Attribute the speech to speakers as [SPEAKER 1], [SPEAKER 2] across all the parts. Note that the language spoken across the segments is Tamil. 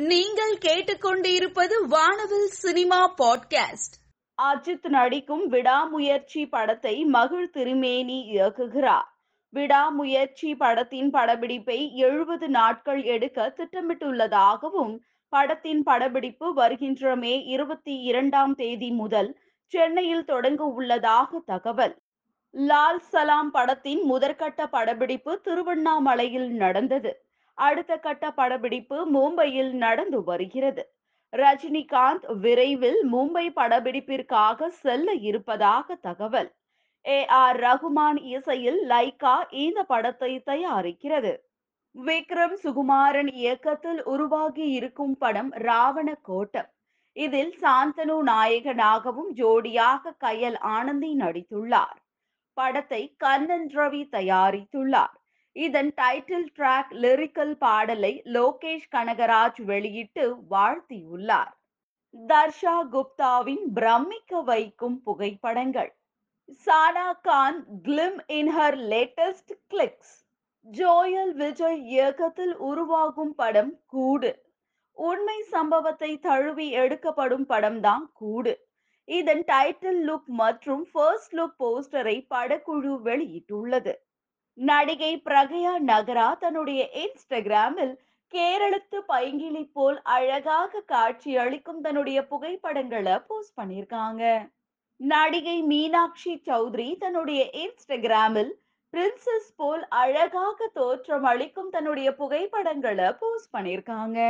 [SPEAKER 1] நீங்கள் கேட்டுக்கொண்டிருப்பது வானவில் சினிமா பாட்காஸ்ட்.
[SPEAKER 2] அஜித் நடிக்கும் விடாமுயற்சி படத்தை மகிழ் திருமேனி இயக்குகிறார். விடாமுயற்சி படத்தின் படப்பிடிப்பை எழுபது நாட்கள் எடுக்க திட்டமிட்டுள்ளதாகவும் படத்தின் படப்பிடிப்பு வருகின்ற மே இருபத்தி இரண்டாம் தேதி முதல் சென்னையில் தொடங்க உள்ளதாக தகவல். லால் சலாம் படத்தின் முதற்கட்ட படப்பிடிப்பு திருவண்ணாமலையில் நடந்தது. அடுத்த கட்ட படப்பிடிப்பு மும்பையில் நடந்து வருகிறது. ரஜினிகாந்த் விரைவில் மும்பை படப்பிடிப்பிற்காக செல்ல இருப்பதாக தகவல். ஏ ஆர் ரகுமான் இசையில் லைகா இந்த படத்தை தயாரிக்கிறது. விக்ரம் சுகுமாரன் இயக்கத்தில் உருவாகி இருக்கும் படம் ராவண கோட்டம் இதில் சாந்தனு நாயகனாகவும் ஜோடியாக கயல் ஆனந்தி நடித்துள்ளார். படத்தை கண்ணன் ரவி தயாரித்துள்ளார். இதன் டைட்டில் ட்ராக் லிரிக்கல் பாடலை லோகேஷ் கனகராஜ் வெளியிட்டு வாழ்த்தியுள்ளார். தர்ஷா குப்தாவின் பிரமிக்க வைக்கும் புகைப்படங்கள். Sana Khan glam in her latest clicks Joel Vijay இயக்கத்தில் உருவாகும் படம் கூடு. உண்மை சம்பவத்தை தழுவி எடுக்கப்படும் படம்தான் கூடு. இதன் டைட்டில் லுக் மற்றும் ஃபர்ஸ்ட் லுக் போஸ்டரை படக்குழு வெளியிட்டுள்ளது. நடிகை பிரகயா நகரா தன்னுடைய இன்ஸ்டாகிராமில் கேரளத்து பைங்கிளி போல் அழகாக காட்சி அளிக்கும் தன்னுடைய புகைப்படங்களை போஸ்ட் பண்ணியிருக்காங்க. நடிகை மீனாட்சி சௌத்ரி தன்னுடைய இன்ஸ்டாகிராமில் பிரின்சஸ் போல் அழகாக தோற்றம் அளிக்கும் தன்னுடைய புகைப்படங்களை போஸ்ட் பண்ணியிருக்காங்க.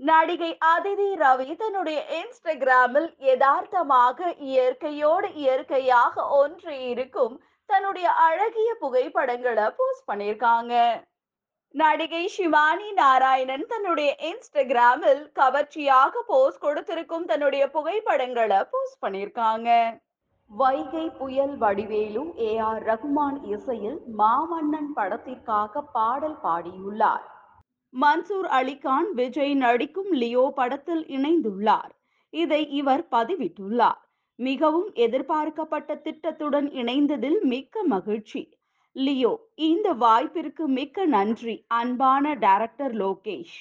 [SPEAKER 2] நடிகை அதிதி ரவி தன்னுடைய இன்ஸ்டாகிராமில் யதார்த்தமாக இயற்கையோடு இயற்கையாக ஒன்று இருக்கும் தன்னுடைய அழகிய புகைப்படங்களை போஸ்ட் பண்ணியிருக்காங்க. நடிகை சிவானி நாராயணன் தன்னுடைய இன்ஸ்டாகிராமில் கவர்ச்சியாக போஸ்ட் கொடுத்திருக்கும் தன்னுடைய புகைப்படங்களை போஸ்ட் பண்ணியிருக்காங்க. வைகை புயல் வடிவேலு ஏ ஆர் ரகுமான் இசையில் மாமன்னன் படத்திற்காக பாடல் பாடியுள்ளார். மன்சூர் அலிகான் விஜய் நடிக்கும் லியோ படத்தில் இணைந்துள்ளார். இதை இவர் பதிவிட்டுள்ளார். மிகவும் எதிர்பார்க்கப்பட்ட திட்டத்துடன் இணைந்ததில் மிக்க மகிழ்ச்சி. லியோ இந்த வாய்ப்பிற்கு மிக்க நன்றி அன்பான டைரக்டர் லோகேஷ்.